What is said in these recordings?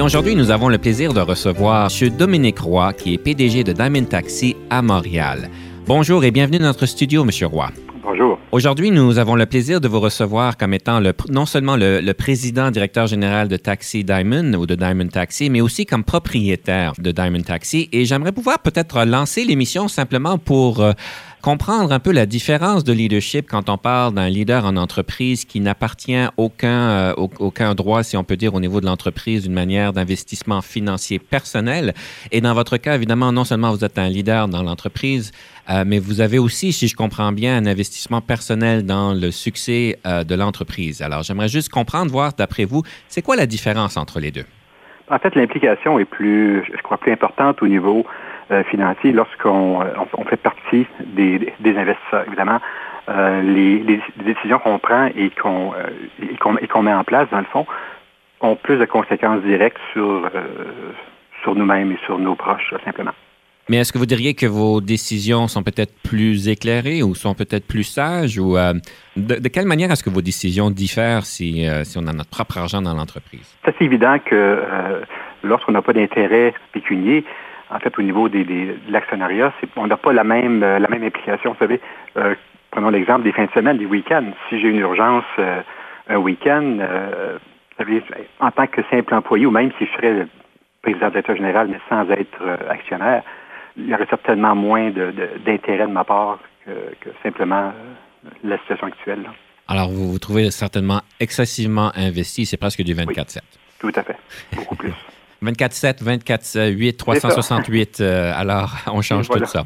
Aujourd'hui, nous avons le plaisir de recevoir M. Dominique Roy, qui est PDG de Diamond Taxi à Montréal. Bonjour et bienvenue dans notre studio, M. Roy. Bonjour. Aujourd'hui, nous avons le plaisir de vous recevoir comme étant le, non seulement le, président directeur général de Taxi Diamond ou de Diamond Taxi, mais aussi comme propriétaire de Diamond Taxi. Et j'aimerais pouvoir peut-être lancer l'émission simplement pour euh, comprendre un peu la différence de leadership quand on parle d'un leader en entreprise qui n'appartient aucun, euh, aucun droit, si on peut dire, au niveau de l'entreprise d'une manière d'investissement financier personnel. Et dans votre cas, évidemment, non seulement vous êtes un leader dans l'entreprise, euh, mais vous avez aussi, si je comprends bien, un investissement personnel dans le succès euh, de l'entreprise. Alors, j'aimerais juste comprendre, voir d'après vous, c'est quoi la différence entre les deux? En fait, l'implication est plus, je crois, plus importante au niveau euh, financier lorsqu'on euh, on, fait partie des, des investisseurs. Évidemment, euh, les, les, décisions qu'on prend et qu'on et qu'on met en place, dans le fond, ont plus de conséquences directes sur, sur nous-mêmes et sur nos proches, simplement. Mais est-ce que vous diriez que vos décisions sont peut-être plus éclairées ou sont peut-être plus sages? Ou de, quelle manière est-ce que vos décisions diffèrent si, si on a notre propre argent dans l'entreprise? C'est évident que lorsqu'on n'a pas d'intérêt pécunier, en fait, au niveau des, de l'actionnariat, on n'a pas la même, euh, la même implication. Vous savez, euh, prenons l'exemple des fins de semaine, des week-ends. Si j'ai une urgence euh, un week-end, vous savez, en tant que simple employé, ou même si je serais président d'État général, mais sans être actionnaire, il y aurait certainement moins d'intérêt de, de, ma part que, simplement la situation actuelle. Alors, vous vous trouvez certainement excessivement investi, c'est presque du 24-7. tout à fait, beaucoup plus. 24-7, 24-8, 368. alors, on change tout ça.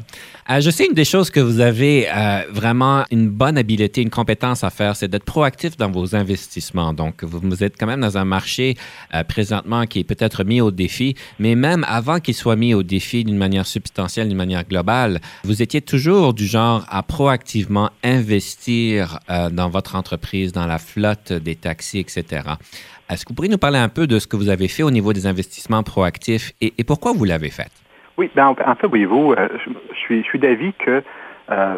Euh, je sais une des choses que vous avez euh, vraiment une bonne habileté, une compétence à faire, c'est d'être proactif dans vos investissements. Donc, vous, êtes quand même dans un marché euh, présentement qui est peut-être mis au défi, mais même avant qu'il soit mis au défi d'une manière substantielle, d'une manière globale, vous étiez toujours du genre à proactivement investir dans votre entreprise, dans la flotte des taxis, etc. Est-ce que vous pourriez nous parler un peu de ce que vous avez fait au niveau des investissements proactifs et, pourquoi vous l'avez fait? Oui, ben, en fait, voyez-vous, euh, je, suis, d'avis que euh,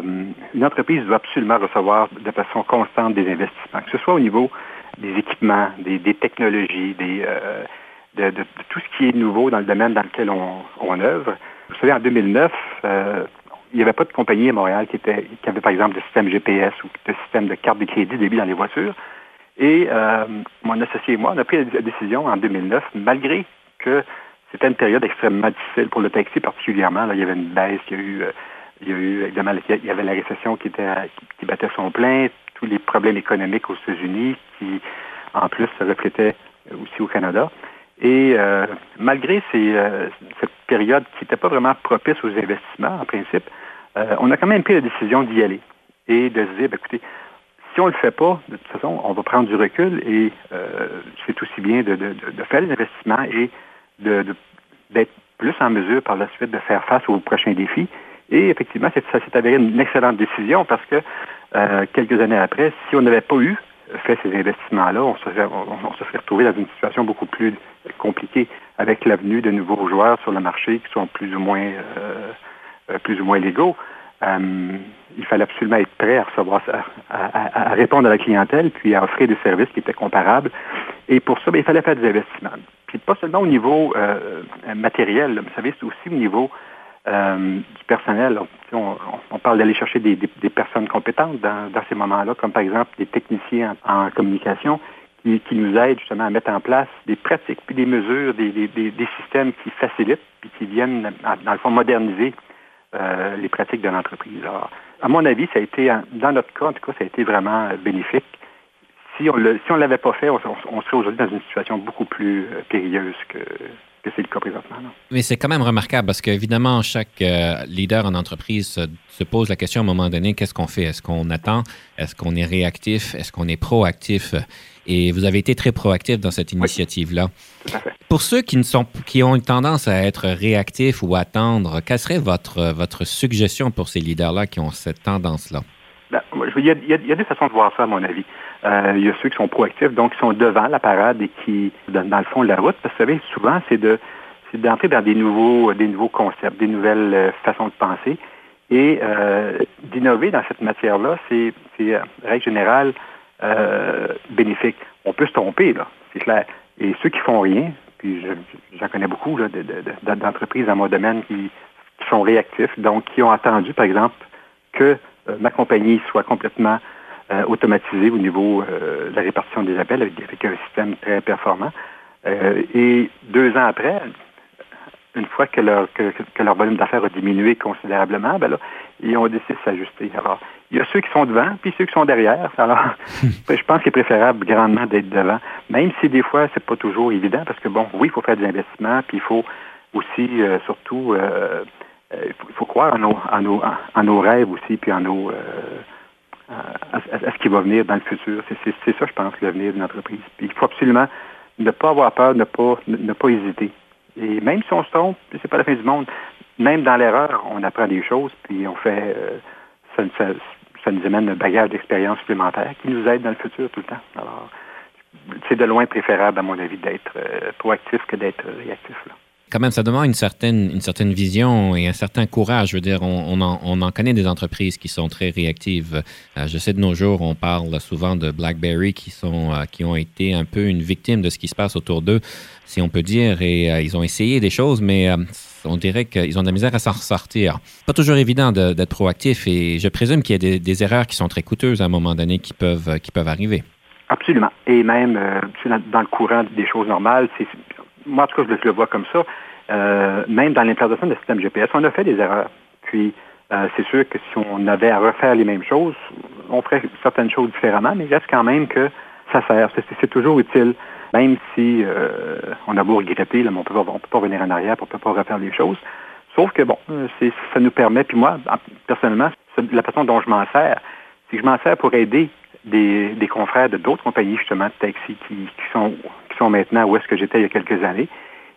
une entreprise doit absolument recevoir de façon constante des investissements, que ce soit au niveau des équipements, des, technologies, des, euh, de, tout ce qui est nouveau dans le domaine dans lequel on, œuvre. Vous savez, en 2009, il n'y avait pas de compagnie à Montréal qui, qui avait, par exemple, de système GPS ou de système de carte de crédit débit dans les voitures. Et euh, mon associé et moi, on a pris la décision en 2009, malgré que c'était une période extrêmement difficile pour le taxi particulièrement. Là, il y avait une baisse, il y a eu, euh, il y a eu évidemment, il y avait la récession qui, était, qui, battait son plein, tous les problèmes économiques aux États-Unis qui, en plus, se reflétaient aussi au Canada. Et euh, malgré ces, cette période qui n'était pas vraiment propice aux investissements, en principe, on a quand même pris la décision d'y aller et de se dire, ben, écoutez, si on ne le fait pas, de toute façon, on va prendre du recul et euh, c'est aussi bien de, faire les investissements et d'être plus en mesure par la suite de faire face aux prochains défis. Et effectivement, ça s'est avéré une excellente décision parce que euh, quelques années après, si on n'avait pas eu fait ces investissements-là, on, se serait retrouvé dans une situation beaucoup plus compliquée avec l'avenue de nouveaux joueurs sur le marché qui sont plus ou moins euh, plus ou moins légaux. Euh, il fallait absolument être prêt à recevoir à, répondre à la clientèle, puis à offrir des services qui étaient comparables. Et pour ça, ben, il fallait faire des investissements. Puis pas seulement au niveau euh, matériel, vous savez, c'est aussi au niveau euh, du personnel. On, parle d'aller chercher des, personnes compétentes dans, ces moments-là, comme par exemple des techniciens en, communication qui, nous aident justement à mettre en place des pratiques, puis des mesures, des, des systèmes qui facilitent, puis qui viennent, dans le fond, moderniser euh, les pratiques de l'entreprise. À mon avis, ça a été, dans notre cas, en tout cas, ça a été vraiment euh, bénéfique. Si on ne si l'avait pas fait, on, serait aujourd'hui dans une situation beaucoup plus euh, périlleuse que, que c'est le cas présentement. Mais c'est quand même remarquable parce qu'évidemment, chaque euh, leader en entreprise se, pose la question à un moment donné, qu'est-ce qu'on fait? Est-ce qu'on attend? Est-ce qu'on est réactif? Est-ce qu'on est proactif? Et vous avez été très proactif dans cette initiative-là. Pour ceux qui, ne sont, qui ont une tendance à être réactifs ou attendre, quelle serait votre, votre suggestion pour ces leaders-là qui ont cette tendance-là? Ben, il, y a, il, y a, des façons de voir ça, à mon avis. Euh, il y a ceux qui sont proactifs, donc qui sont devant la parade et qui, dans, dans le fond de la route, parce que vous savez, souvent, c'est de d'entrer dans des nouveaux, des nouveaux concepts, des nouvelles euh, façons de penser. Et euh, d'innover dans cette matière-là, c'est, règle générale, bénéfique. On peut se tromper, là, c'est clair. Et ceux qui font rien, puis j'en connais beaucoup là, d'entreprises dans mon domaine qui, sont réactifs, donc qui ont attendu, par exemple, que ma compagnie soit complètement euh, automatisé au niveau euh, de la répartition des appels avec, un système très performant. Euh, et deux ans après, une fois que leur, que, leur volume d'affaires a diminué considérablement, ben là, ils ont décidé de s'ajuster. Alors, il y a ceux qui sont devant, puis ceux qui sont derrière. Alors, je pense qu'il est préférable grandement d'être devant, même si des fois, c'est pas toujours évident, parce que bon, oui, il faut faire des investissements, puis il faut aussi, surtout, il faut, croire en nos, en nos, en nos rêves aussi, puis en nos, à, ce qui va venir dans le futur. C'est ça, je pense, l'avenir d'une entreprise. il faut absolument ne pas avoir peur, ne pas, ne, pas hésiter. Et même si on se trompe, c'est pas la fin du monde. Même dans l'erreur, on apprend des choses, puis on fait, euh, ça, nous amène un bagage d'expérience supplémentaire qui nous aide dans le futur tout le temps. Alors, c'est de loin préférable, à mon avis, d'être euh, proactif que d'être réactif. Là quand même, ça demande une certaine, une certaine vision et un certain courage. Je veux dire, on, en, connaît des entreprises qui sont très réactives. Euh, je sais de nos jours, on parle souvent de BlackBerry qui, sont, euh, qui ont été un peu une victime de ce qui se passe autour d'eux, si on peut dire. Et euh, ils ont essayé des choses, mais on dirait qu'ils ont de la misère à s'en ressortir. Pas toujours évident d'être proactif et je présume qu'il y a des, erreurs qui sont très coûteuses à un moment donné qui peuvent, qui peuvent arriver. Absolument. Et même dans le courant des choses normales, moi, en tout cas, je le, vois comme ça. Euh, même dans l'implantation de système GPS, on a fait des erreurs. Puis, euh, c'est sûr que si on avait à refaire les mêmes choses, on ferait certaines choses différemment, mais il reste quand même que ça sert. C'est toujours utile, même si euh, on a beau regretter, là, mais on ne peut pas revenir en arrière, on ne peut pas refaire les choses. Sauf que, bon, ça nous permet, puis moi, personnellement, la façon dont je m'en sers, c'est que je m'en sers pour aider des, confrères de d'autres compagnies, justement, de taxi qui sont qui sont maintenant où est-ce que j'étais il y a quelques années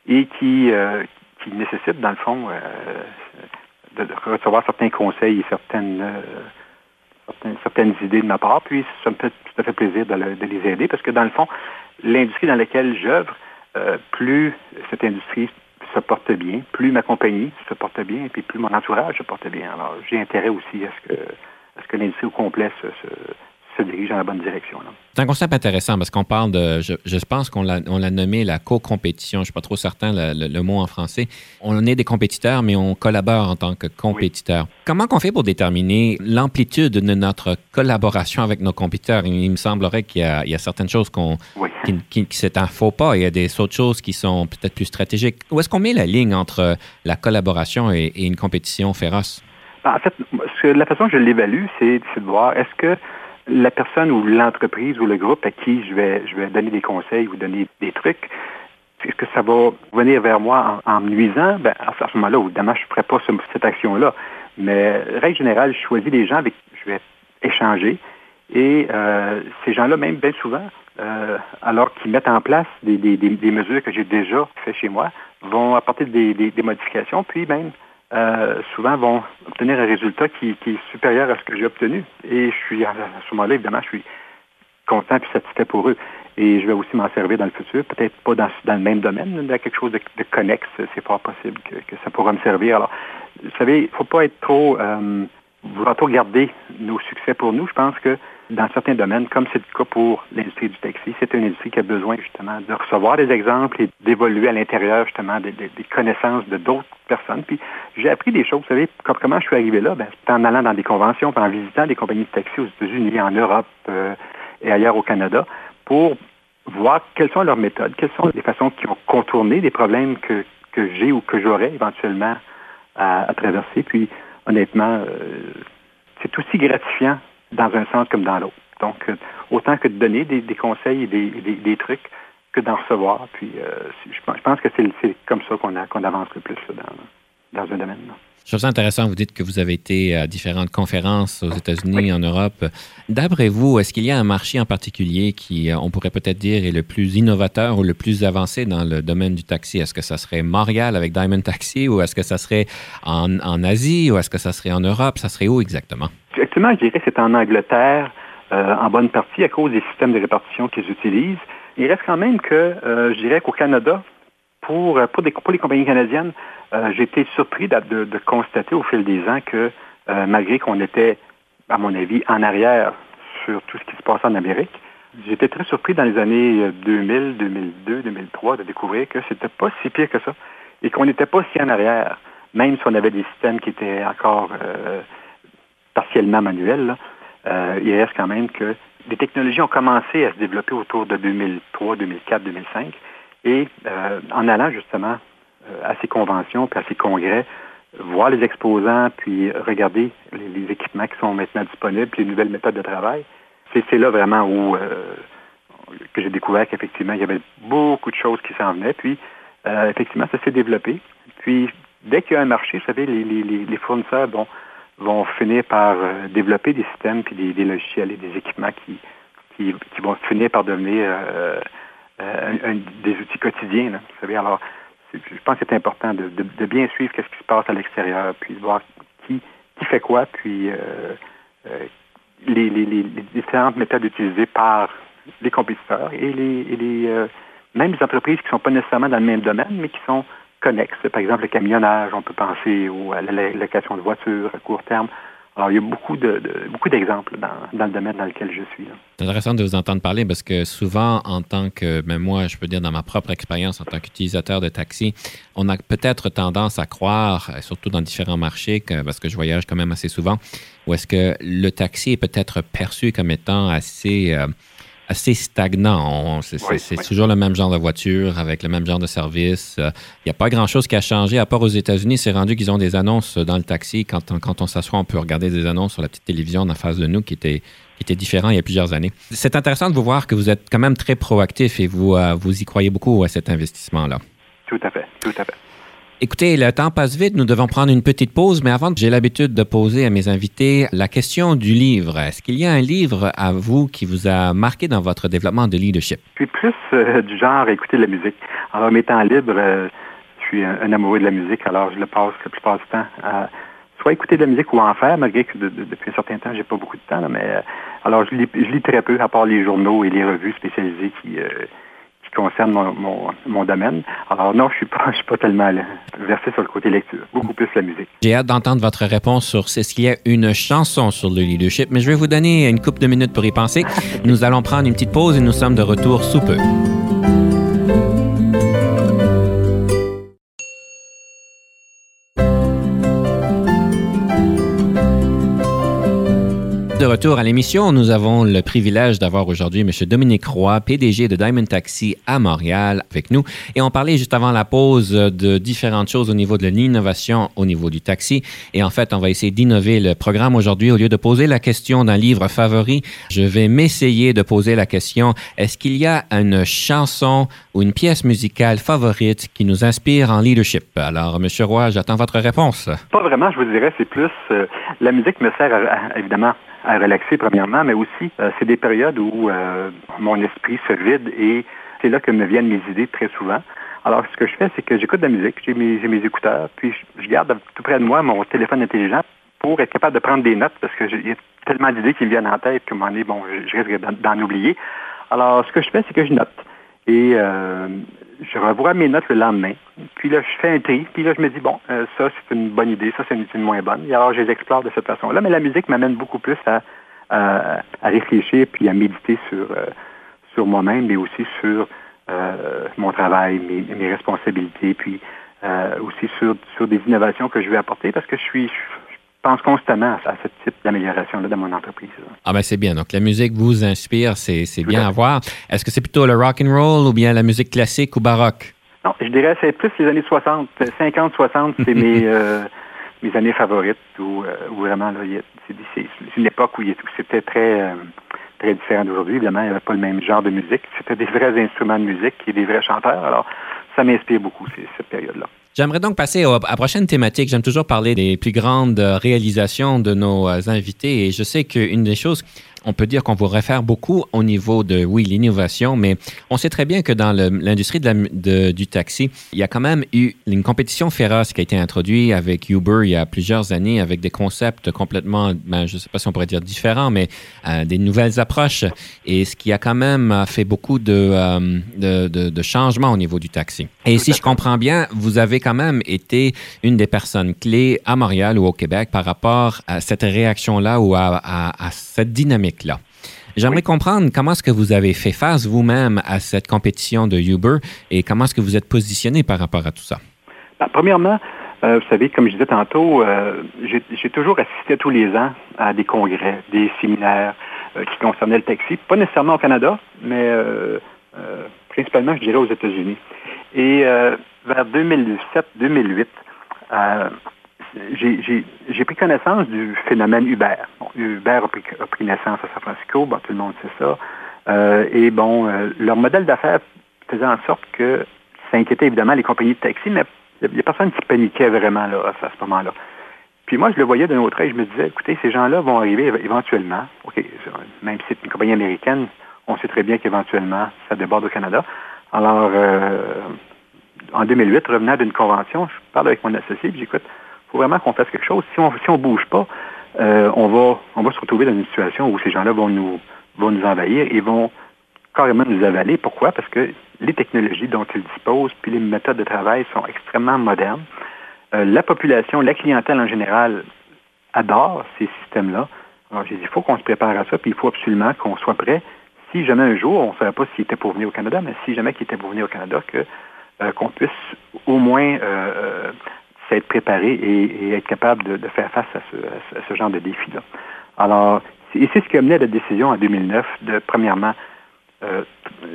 et qui, euh, qui nécessitent, dans le fond, euh, de, recevoir certains conseils et certaines, euh, certaines, idées de ma part. Puis ça me fait tout à fait plaisir de, les aider parce que, dans le fond, l'industrie dans laquelle j'œuvre, plus cette industrie se porte bien, plus ma compagnie se porte bien, et puis plus mon entourage se porte bien. Alors, j'ai intérêt aussi à ce que, à ce que l'industrie au complet se dirige dans la bonne direction. C'est un concept intéressant parce qu'on parle de, je, pense qu'on l'a, nommé la co-compétition. Je ne suis pas trop certain le, mot en français. On est des compétiteurs, mais on collabore en tant que compétiteurs. Comment on fait pour déterminer l'amplitude de notre collaboration avec nos compétiteurs? Il, me semblerait qu'il y a, certaines choses qu'on, qui, qui, c'est un faux pas. Il y a des autres choses qui sont peut-être plus stratégiques. Où est-ce qu'on met la ligne entre la collaboration et, une compétition féroce? Ben, en fait, la façon que je l'évalue, c'est de voir est-ce que la personne ou l'entreprise ou le groupe à qui je vais, je vais donner des conseils ou donner des trucs, est-ce que ça va venir vers moi en, me nuisant? Ben, à ce moment-là, évidemment, je ne ferai pas cette action-là. Mais, règle générale, je choisis des gens avec qui je vais échanger. Et euh, ces gens-là, même bien souvent, euh, alors qu'ils mettent en place des, mesures que j'ai déjà fait chez moi, vont apporter des, des modifications, puis même euh, souvent vont obtenir un résultat qui, est supérieur à ce que j'ai obtenu. Et je suis, à ce moment-là, évidemment, je suis content et satisfait pour eux. Et je vais aussi m'en servir dans le futur, peut-être pas dans, dans, le même domaine, dans quelque chose de, connexe, c'est fort possible que, ça pourra me servir. Alors, vous savez, il ne faut pas être trop, euh, vouloir trop garder nos succès pour nous. Je pense que dans certains domaines, comme c'est le cas pour l'industrie du taxi, c'est une industrie qui a besoin justement de recevoir des exemples et d'évoluer à l'intérieur justement des, connaissances de d'autres personnes. Puis j'ai appris des choses, vous savez, comment je suis arrivé là, ben, en allant dans des conventions, en visitant des compagnies de taxi aux États-Unis, en Europe euh, et ailleurs au Canada, pour voir quelles sont leurs méthodes, quelles sont les façons qui ont contourné des problèmes que, que j'ai ou que j'aurais éventuellement à, traverser. Puis honnêtement, euh, c'est aussi gratifiant dans un sens comme dans l'autre. Donc, euh, autant que de donner des, conseils et des, trucs, que d'en recevoir. Puis je, pense que c'est comme ça qu'on qu'on avance le plus dans, dans un domaine. Je trouve ça intéressant, vous dites que vous avez été à différentes conférences aux États-Unis, en Europe. D'après vous, est-ce qu'il y a un marché en particulier qui, on pourrait peut-être dire, est le plus innovateur ou le plus avancé dans le domaine du taxi? Est-ce que ça serait Montréal avec Diamond Taxi ou est-ce que ça serait en, en Asie ou est-ce que ça serait en Europe? Ça serait où exactement? Effectivement, je dirais que c'est en Angleterre, euh, en bonne partie, à cause des systèmes de répartition qu'ils utilisent. Il reste quand même que, euh, je dirais qu'au Canada, pour, pour, des, pour les compagnies canadiennes, euh, j'ai été surpris de, de, constater au fil des ans que euh, malgré qu'on était, à mon avis, en arrière sur tout ce qui se passait en Amérique, j'étais très surpris dans les années 2000, 2002, 2003 de découvrir que c'était pas si pire que ça et qu'on n'était pas si en arrière, même si on avait des systèmes qui étaient encore euh, partiellement manuels. Là, il reste quand même que les technologies ont commencé à se développer autour de 2003, 2004, 2005 et en allant justement euh, à ces conventions, puis à ces congrès, voir les exposants, puis regarder les, équipements qui sont maintenant disponibles, puis les nouvelles méthodes de travail. C'est là vraiment où euh, que j'ai découvert qu'effectivement, il y avait beaucoup de choses qui s'en venaient. Puis, euh, effectivement, ça s'est développé. Puis, dès qu'il y a un marché, vous savez, les, fournisseurs vont finir par développer des systèmes, puis des, logiciels et des équipements qui, qui, vont finir par devenir des outils quotidiens. Vous savez, alors, je pense que c'est important de, bien suivre ce qui se passe à l'extérieur, puis de voir qui, qui fait quoi, puis euh, euh, les, différentes méthodes utilisées par les compétiteurs et les, les euh, même les entreprises qui ne sont pas nécessairement dans le même domaine, mais qui sont connexes. Par exemple, le camionnage, on peut penser ou à la location de voitures à court terme. Alors, il y a beaucoup de, beaucoup d'exemples dans, dans, le domaine dans lequel je suis. C'est intéressant de vous entendre parler parce que souvent, en tant que, même moi, je peux dire dans ma propre expérience en tant qu'utilisateur de taxi, on a peut-être tendance à croire, euh, surtout dans différents marchés, parce que je voyage quand même assez souvent, où est-ce que le taxi est peut-être perçu comme étant assez euh, assez stagnant. C'est toujours le même genre de voiture avec le même genre de service. Il euh, n'y a pas grand-chose qui a changé, à part aux États-Unis. C'est rendu qu'ils ont des annonces dans le taxi. Quand on, quand on s'assoit, on peut regarder des annonces sur la petite télévision en face de nous qui étaient, qui étaient différents il y a plusieurs années. C'est intéressant de vous voir que vous êtes quand même très proactif et vous, euh, vous y croyez beaucoup à cet investissement-là. Tout à fait, tout à fait. Écoutez, le temps passe vite, nous devons prendre une petite pause, mais avant, j'ai l'habitude de poser à mes invités la question du livre. Est-ce qu'il y a un livre à vous qui vous a marqué dans votre développement de leadership? Je suis plus euh, du genre à écouter de la musique. Alors, mes temps libres, euh, je suis un, amoureux de la musique, alors je le passe la plupart du temps à soit écouter de la musique ou en faire, malgré que depuis un certain temps, j'ai pas beaucoup de temps, mais euh, alors je lis, je lis très peu, à part les journaux et les revues spécialisées qui concerne mon, mon, domaine. Alors non, je suis pas, je suis pas tellement versé sur le côté lecture, beaucoup plus la musique. J'ai hâte d'entendre votre réponse sur ce qu'il y a une chanson sur le leadership, mais je vais vous donner une couple de minutes pour y penser. nous allons prendre une petite pause et nous sommes de retour sous peu. De retour à l'émission, nous avons le privilège d'avoir aujourd'hui M. Dominique Roy, PDG de Diamond Taxi à Montréal, avec nous. Et on parlait juste avant la pause de différentes choses au niveau de l'innovation au niveau du taxi. Et en fait, on va essayer d'innover le programme aujourd'hui. Au lieu de poser la question d'un livre favori, je vais m'essayer de poser la question, est-ce qu'il y a une chanson ou une pièce musicale favorite qui nous inspire en leadership? Alors, M. Roy, j'attends votre réponse. Pas vraiment, je vous dirais, c'est plus, euh, la musique me sert évidemment à relaxer premièrement, mais aussi euh, c'est des périodes où euh, mon esprit se vide et c'est là que me viennent mes idées très souvent. Alors, ce que je fais, c'est que j'écoute de la musique, j'ai mes, écouteurs, puis je, garde tout près de moi mon téléphone intelligent pour être capable de prendre des notes parce qu'il y a tellement d'idées qui me viennent en tête que donné, bon, je risque d'en oublier. Alors, ce que je fais, c'est que je note. Et euh, je revois mes notes le lendemain. Puis là, je fais un tri. Puis là, je me dis, bon, euh, ça, c'est une bonne idée. Ça, c'est une, moins bonne. Et alors, je les explore de cette façon-là. Mais la musique m'amène beaucoup plus à, à, réfléchir puis à méditer sur, euh, sur moi-même, mais aussi sur euh, mon travail, mes, mes responsabilités, puis aussi sur, sur des innovations que je vais apporter parce que je suis, pense constamment à ce type d'amélioration-là dans mon entreprise. Ah ben c'est bien. Donc la musique vous inspire, c'est bien à voir. Est-ce que c'est plutôt le rock and roll ou bien la musique classique ou baroque? Non, je dirais c'est plus les années 60. 50, 60, c'est mes, euh, mes années favorites où, euh, vraiment, c'est une époque où c'était très, euh, très différent d'aujourd'hui. Évidemment, il n'y avait pas le même genre de musique. C'était des vrais instruments de musique et des vrais chanteurs. Alors, ça m'inspire beaucoup, cette période-là. J'aimerais donc passer à la prochaine thématique. J'aime toujours parler des plus grandes réalisations de nos euh, invités et je sais qu'une des choses on peut dire qu'on vous réfère beaucoup au niveau de, oui, l'innovation, mais on sait très bien que dans l'industrie du taxi, il y a quand même eu une compétition féroce qui a été introduite avec Uber il y a plusieurs années, avec des concepts complètement, ben, je ne sais pas si on pourrait dire différents, mais euh, des nouvelles approches, et ce qui a quand même fait beaucoup euh, de, de, changements au niveau du taxi. Et si je comprends bien, vous avez quand même été une des personnes clés à Montréal ou au Québec par rapport à cette réaction-là ou à, à cette dynamique là J'aimerais comprendre comment est-ce que vous avez fait face vous-même à cette compétition de Uber et comment est-ce que vous êtes positionné par rapport à tout ça? Ben, premièrement, euh, vous savez, comme je disais tantôt, euh, j'ai toujours assisté tous les ans à des congrès, des séminaires euh, qui concernaient le taxi, pas nécessairement au Canada, mais principalement, je dirais, aux États-Unis. Et vers 2007-2008, j'ai pris connaissance du phénomène Uber. Uber a pris, naissance à San Francisco, bon, tout le monde sait ça. Euh, et bon, euh, leur modèle d'affaires faisait en sorte que ça inquiétait évidemment les compagnies de taxi, mais il n'y a personne qui paniquait vraiment là, à ce moment-là. Puis moi, je le voyais d'un autre œil, je me disais, écoutez, ces gens-là vont arriver éventuellement. OK, même si c'est une compagnie américaine, on sait très bien qu'éventuellement, ça déborde au Canada. Alors, euh, en 2008, revenant d'une convention, je parle avec mon associé, puis j'écoute, il faut vraiment qu'on fasse quelque chose. Si on si on bouge pas, euh, on va on va se retrouver dans une situation où ces gens-là vont nous vont nous envahir et vont carrément nous avaler. Pourquoi? Parce que les technologies dont ils disposent, puis les méthodes de travail sont extrêmement modernes. Euh, la population, la clientèle en général adore ces systèmes-là. Alors j'ai dit, il faut qu'on se prépare à ça, puis il faut absolument qu'on soit prêt. Si jamais un jour, on ne savait pas s'il était pour venir au Canada, mais si jamais il était pour venir au Canada, que euh, qu'on puisse au moins c'est être préparé et, être capable de, faire face à ce, genre de défi-là. Alors, et c'est ce qui a mené à la décision en 2009 de, premièrement, euh,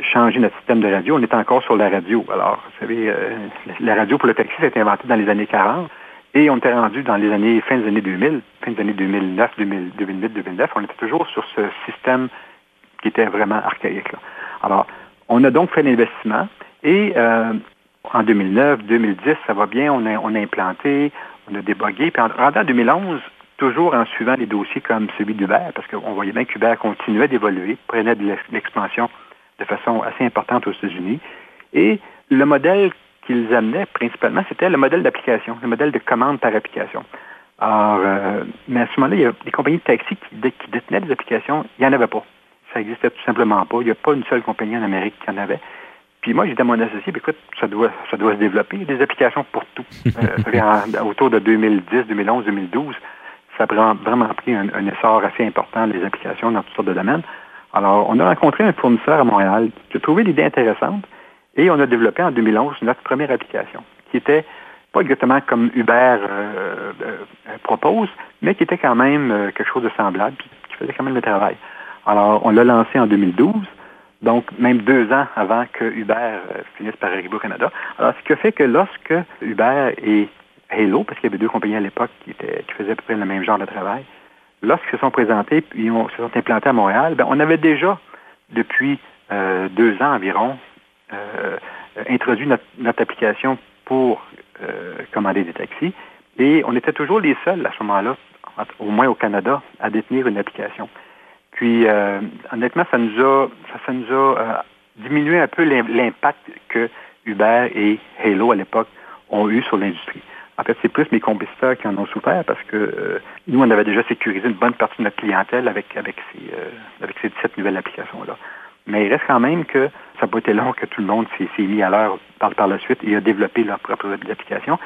changer notre système de radio. On est encore sur la radio. Alors, vous savez, euh, la radio pour le taxi, ça a été inventé dans les années 40 et on était rendu dans les années, fin des années 2000, fin des années 2009, 2008, 2009, on était toujours sur ce système qui était vraiment archaïque. Alors, on a donc fait l'investissement et euh, en 2009, 2010, ça va bien, on a, on a implanté, on a débogué. Puis en, en 2011, toujours en suivant des dossiers comme celui d'Uber, parce qu'on voyait bien qu'Uber continuait d'évoluer, prenait de l'expansion de façon assez importante aux États-Unis. Et le modèle qu'ils amenaient principalement, c'était le modèle d'application, le modèle de commande par application. Alors, euh, mais à ce moment-là, il y a des compagnies de taxi qui, qui détenaient des applications, il n'y en avait pas. Ça n'existait tout simplement pas. Il n'y a pas une seule compagnie en Amérique qui en avait. Puis moi, j'ai dit à mon associé, écoute, ça doit, ça doit se développer. Il y a des applications pour tout. Euh, autour de 2010, 2011, 2012, ça a vraiment pris un, essor assez important, les applications dans toutes sortes de domaines. Alors, on a rencontré un fournisseur à Montréal qui a trouvé l'idée intéressante et on a développé en 2011 notre première application qui était pas exactement comme Uber euh, euh, propose, mais qui était quand même quelque chose de semblable, puis qui faisait quand même le travail. Alors, on l'a lancé en 2012 donc même deux ans avant que Uber euh, finisse par arriver au Canada. Alors, ce qui a fait que lorsque Uber et Halo, parce qu'il y avait deux compagnies à l'époque qui, qui faisaient à peu près le même genre de travail, lorsqu'ils se sont présentés puis se sont implantés à Montréal, ben, on avait déjà, depuis euh, deux ans environ, euh, introduit notre, application pour commander des taxis. Et on était toujours les seuls à ce moment-là, au moins au Canada, à détenir une application. Puis, euh, honnêtement, ça nous a, ça, nous a euh, diminué un peu l'impact que Uber et Halo à l'époque ont eu sur l'industrie. En fait, c'est plus mes compétiteurs qui en ont souffert parce que euh, nous, on avait déjà sécurisé une bonne partie de notre clientèle avec, avec, ces, avec ces 17 nouvelles applications-là. Mais il reste quand même que ça n'a pas été long que tout le monde s'est mis à l'heure par, par la suite et a développé leur propre application.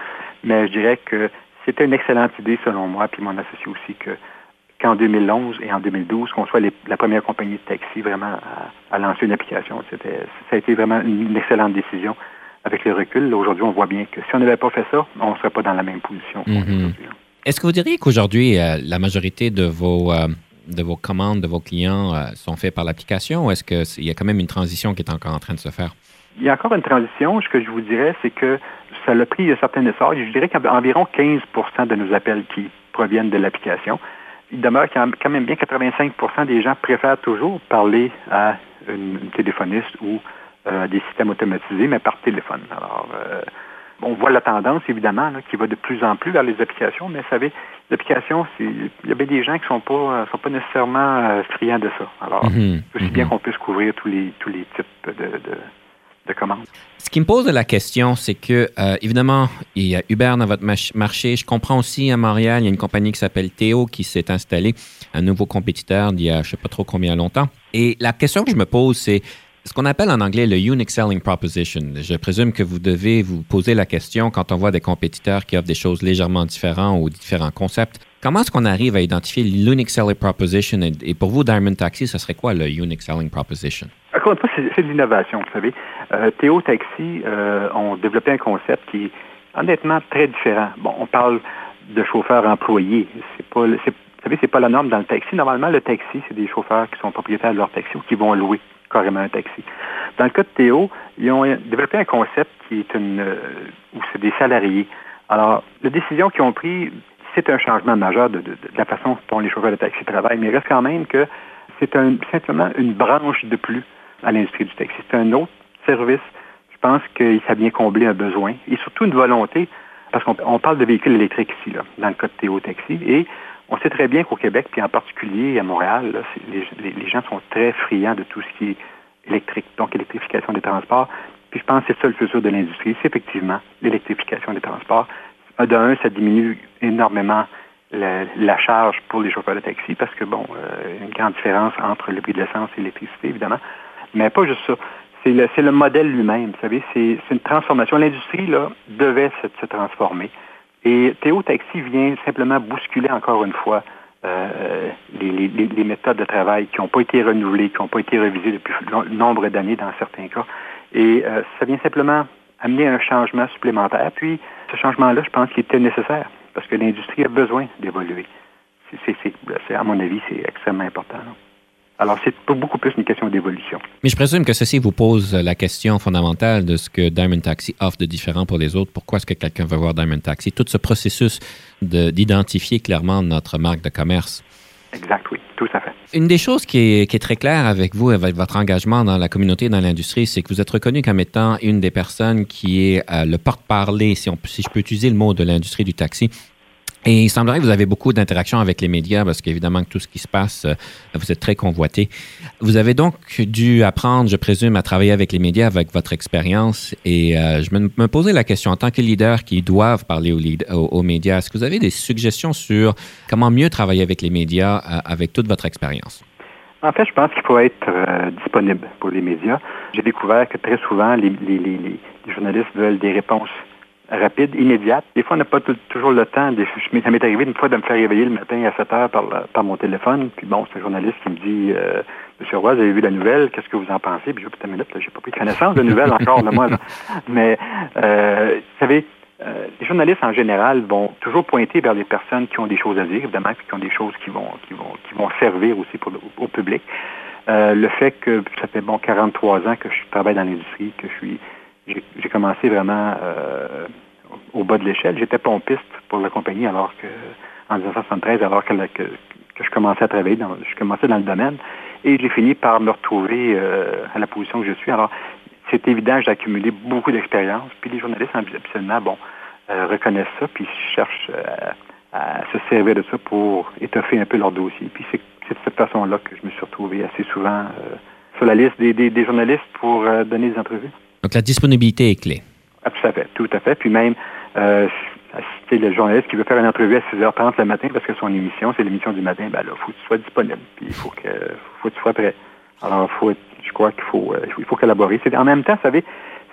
Mais je dirais que c'était une excellente idée selon moi, puis mon associé aussi, que qu'en 2011 et en 2012, qu'on soit la première compagnie de taxi vraiment à, lancer une application. C'était, ça a été vraiment une, excellente décision avec le recul. Aujourd'hui, on voit bien que si on n'avait pas fait ça, on ne serait pas dans la même position. Mm-hmm. Est-ce que vous diriez qu'aujourd'hui, euh, la majorité de vos, euh, de vos commandes, de vos clients euh, sont faits par l'application ou est-ce qu'il y a quand même une transition qui est encore en train de se faire? Il y a encore une transition. Ce que je vous dirais, c'est que ça a pris un certain essor. Je dirais qu'environ 15% de nos appels qui proviennent de l'application. Il demeure quand même bien 85% des gens préfèrent toujours parler à une, téléphoniste ou euh, des systèmes automatisés, mais par téléphone. Alors, euh, on voit la tendance, évidemment, qui va de plus en plus vers les applications, mais vous savez, les applications, il y a bien des gens qui ne sont pas, sont pas nécessairement friands de ça. Alors, c'est aussi bien mm-hmm. qu'on puisse couvrir tous les, tous les types de ce qui me pose la question, c'est que, euh, évidemment, il y a Uber dans votre marché. Je comprends aussi à Montréal, il y a une compagnie qui s'appelle Théo qui s'est installée, un nouveau compétiteur d'il y a je ne sais pas trop combien longtemps. Et la question que je me pose, c'est ce qu'on appelle en anglais le unique selling proposition. Je présume que vous devez vous poser la question quand on voit des compétiteurs qui offrent des choses légèrement différentes ou différents concepts. Comment est-ce qu'on arrive à identifier l'unique selling proposition? Et pour vous, Diamond Taxi, ce serait quoi le unique selling proposition? C'est de l'innovation, vous savez. Euh, Théo Taxi euh, ont développé un concept qui est honnêtement très différent. Bon, on parle de chauffeurs employés. Pas, vous savez, c'est pas la norme dans le taxi. Normalement, le taxi, c'est des chauffeurs qui sont propriétaires de leur taxi ou qui vont louer carrément un taxi. Dans le cas de Théo, ils ont développé un concept qui est une, euh, où c'est des salariés. Alors, la décision qu'ils ont prise, c'est un changement majeur de, la façon dont les chauffeurs de taxi travaillent, mais il reste quand même que c'est simplement une branche de plus à l'industrie du taxi. C'est un autre service. Je pense qu'il s'est bien comblé un besoin et surtout une volonté, parce qu'on parle de véhicules électriques ici, là, dans le cas de Théo Taxi, et on sait très bien qu'au Québec, puis en particulier à Montréal, les, gens sont très friands de tout ce qui est électrique, donc électrification des transports. Puis je pense que c'est ça le futur de l'industrie, c'est effectivement l'électrification des transports. D'un, ça diminue énormément la, charge pour les chauffeurs de taxi parce que, bon, euh, une grande différence entre le prix de l'essence et l'électricité, évidemment. Mais pas juste ça. C'est le, le, modèle lui-même, vous savez, c'est une transformation. L'industrie, là, devait se, transformer. Et Théo Taxi vient simplement bousculer encore une fois euh, les, les, méthodes de travail qui n'ont pas été renouvelées, qui n'ont pas été révisées depuis nombre d'années dans certains cas. Et euh, ça vient simplement amener un changement supplémentaire. Puis, ce changement-là, je pense qu'il était nécessaire parce que l'industrie a besoin d'évoluer. C'est, à mon avis, c'est extrêmement important. Alors, c'est beaucoup plus une question d'évolution. Mais je présume que ceci vous pose la question fondamentale de ce que Diamond Taxi offre de différent pour les autres. Pourquoi est-ce que quelqu'un veut voir Diamond Taxi? Tout ce processus d'identifier clairement notre marque de commerce. Exact, oui, tout à fait. Une des choses qui est, très claire avec vous, avec votre engagement dans la communauté, dans l'industrie, c'est que vous êtes reconnu comme étant une des personnes qui est euh, le porte-parler, si, si je peux utiliser le mot, de l'industrie du taxi et il semblerait que vous avez beaucoup d'interactions avec les médias parce qu'évidemment que tout ce qui se passe, euh, vous êtes très convoité. Vous avez donc dû apprendre, je présume, à travailler avec les médias avec votre expérience. Et euh, je me, posais la question, en tant que leader qui doivent parler aux, aux, médias, est-ce que vous avez des suggestions sur comment mieux travailler avec les médias euh, avec toute votre expérience? En fait, je pense qu'il faut être disponible pour les médias. J'ai découvert que très souvent, les, les, les journalistes veulent des réponses rapide, immédiate. Des fois, on n'a pas toujours le temps. ça m'est arrivé une fois de me faire réveiller le matin à 7 heures par, mon téléphone. Puis bon, c'est un journaliste qui me dit euh, Monsieur Roy, vous avez vu la nouvelle, qu'est-ce que vous en pensez? Puis je putain, minute, j'ai pas pris connaissance de nouvelles encore, là, moi. Mais euh, vous savez, euh, les journalistes en général vont toujours pointer vers les personnes qui ont des choses à dire, évidemment, puis qui ont des choses qui vont qui vont qui vont servir aussi pour au public. le fait que ça fait bon 43 ans que je travaille dans l'industrie, que je suis j'ai commencé vraiment euh, au bas de l'échelle. J'étais pompiste pour la compagnie alors que en 1973, alors que, je commençais à travailler, dans, je commençais dans le domaine, et j'ai fini par me retrouver euh, à la position que je suis. Alors, c'est évident, j'ai accumulé beaucoup d'expérience, puis les journalistes, absolument, bon, euh, reconnaissent ça, puis cherchent à se servir de ça pour étoffer un peu leur dossier. Puis c'est de cette façon-là que je me suis retrouvé assez souvent sur la liste des journalistes pour donner des entrevues. Donc la disponibilité est clé. Tout à fait, tout à fait. Puis même, euh, le journaliste qui veut faire une entrevue à 6h30 le matin parce que son émission, c'est l'émission du matin, ben là, il faut que tu sois disponible. Il faut que, tu sois prêt. Alors, faut je crois qu'il faut, euh, faut collaborer. En même temps, vous savez,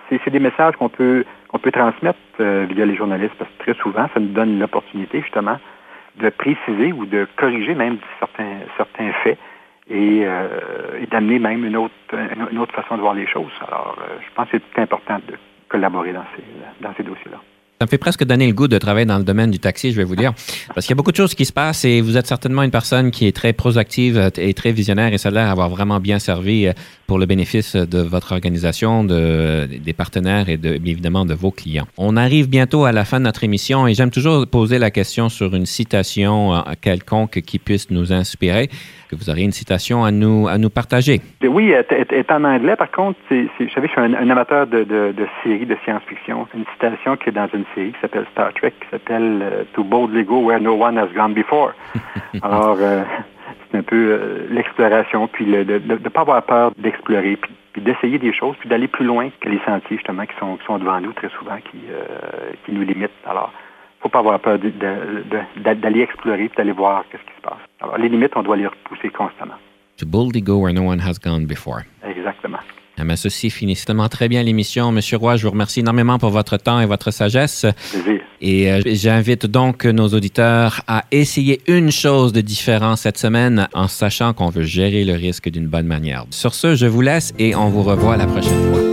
c'est des messages qu'on peut, qu'on peut transmettre euh, via les journalistes parce que très souvent, ça nous donne l'opportunité, justement, de préciser ou de corriger même certains, certains faits euh, et, d'amener même une autre, autre façon de voir les choses. Alors, euh, je pense que c'est important de collaborer dans ces, dans ces dossiers-là. Ça me fait presque donner le goût de travailler dans le domaine du taxi, je vais vous dire. Parce qu'il y a beaucoup de choses qui se passent et vous êtes certainement une personne qui est très proactive et très visionnaire et ça a l'air d'avoir vraiment bien servi euh, pour le bénéfice de votre organisation, de, des partenaires et de, évidemment de vos clients. On arrive bientôt à la fin de notre émission et j'aime toujours poser la question sur une citation euh, quelconque qui puisse nous inspirer. Que vous auriez une citation à nous, à nous partager? Oui, est en anglais. Par contre, je savais que je suis un, amateur de, de, de séries de science-fiction. Une citation qui est dans une série qui s'appelle Star Trek, qui s'appelle euh, To boldly go where no one has gone before. Alors, euh, c'est un peu euh, l'exploration, puis de ne pas avoir peur d'explorer, puis, d'essayer des choses, puis d'aller plus loin que les sentiers, justement, qui sont, qui sont devant nous très souvent, qui, qui nous limitent. Alors, faut pas avoir peur d'aller explorer, puis d'aller voir ce qui se passe. Alors, les limites, on doit les repousser constamment. To boldly go where no one has gone before. Exactement. Ah ben, ceci finit tellement très bien l'émission. Monsieur Roy, je vous remercie énormément pour votre temps et votre sagesse. Et euh, j'invite donc nos auditeurs à essayer une chose de différent cette semaine en sachant qu'on veut gérer le risque d'une bonne manière. Sur ce, je vous laisse et on vous revoit la prochaine fois.